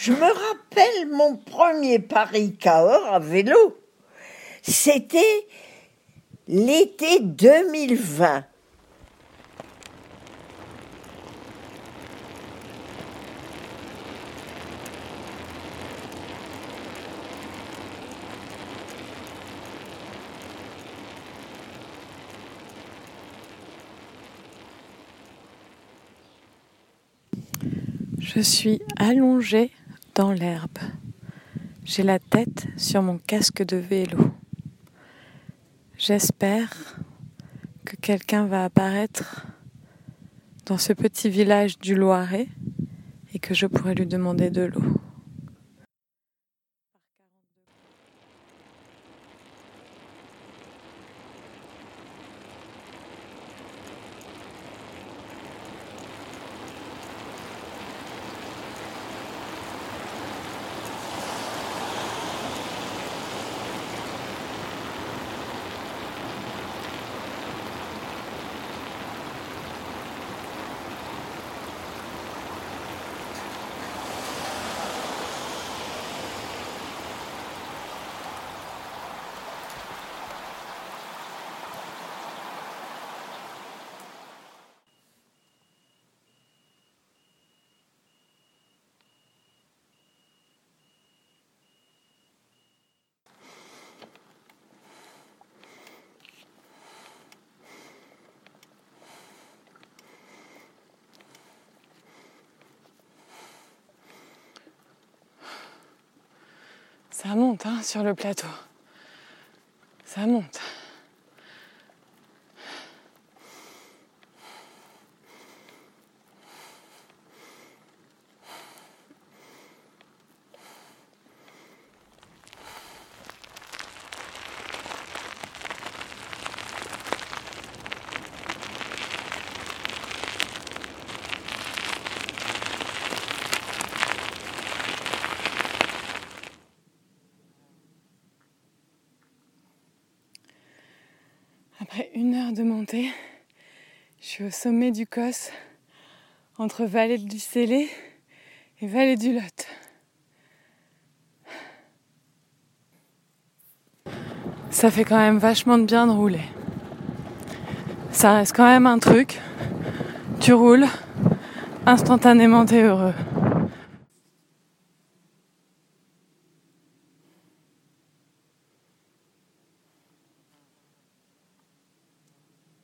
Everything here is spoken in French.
Je me rappelle mon premier Paris Cahors à vélo. C'était l'été 2020. Je suis allongée l'herbe. J'ai la tête sur mon casque de vélo. J'espère que quelqu'un va apparaître dans ce petit village du Loiret et que je pourrai lui demander de l'eau. Ça monte hein, sur le plateau. Ça monte. Après une heure de montée, je suis au sommet du Cos, entre vallée du Célé et vallée du Lot. Ça fait quand même vachement de bien de rouler. Ça reste quand même un truc. Tu roules, instantanément t'es heureux.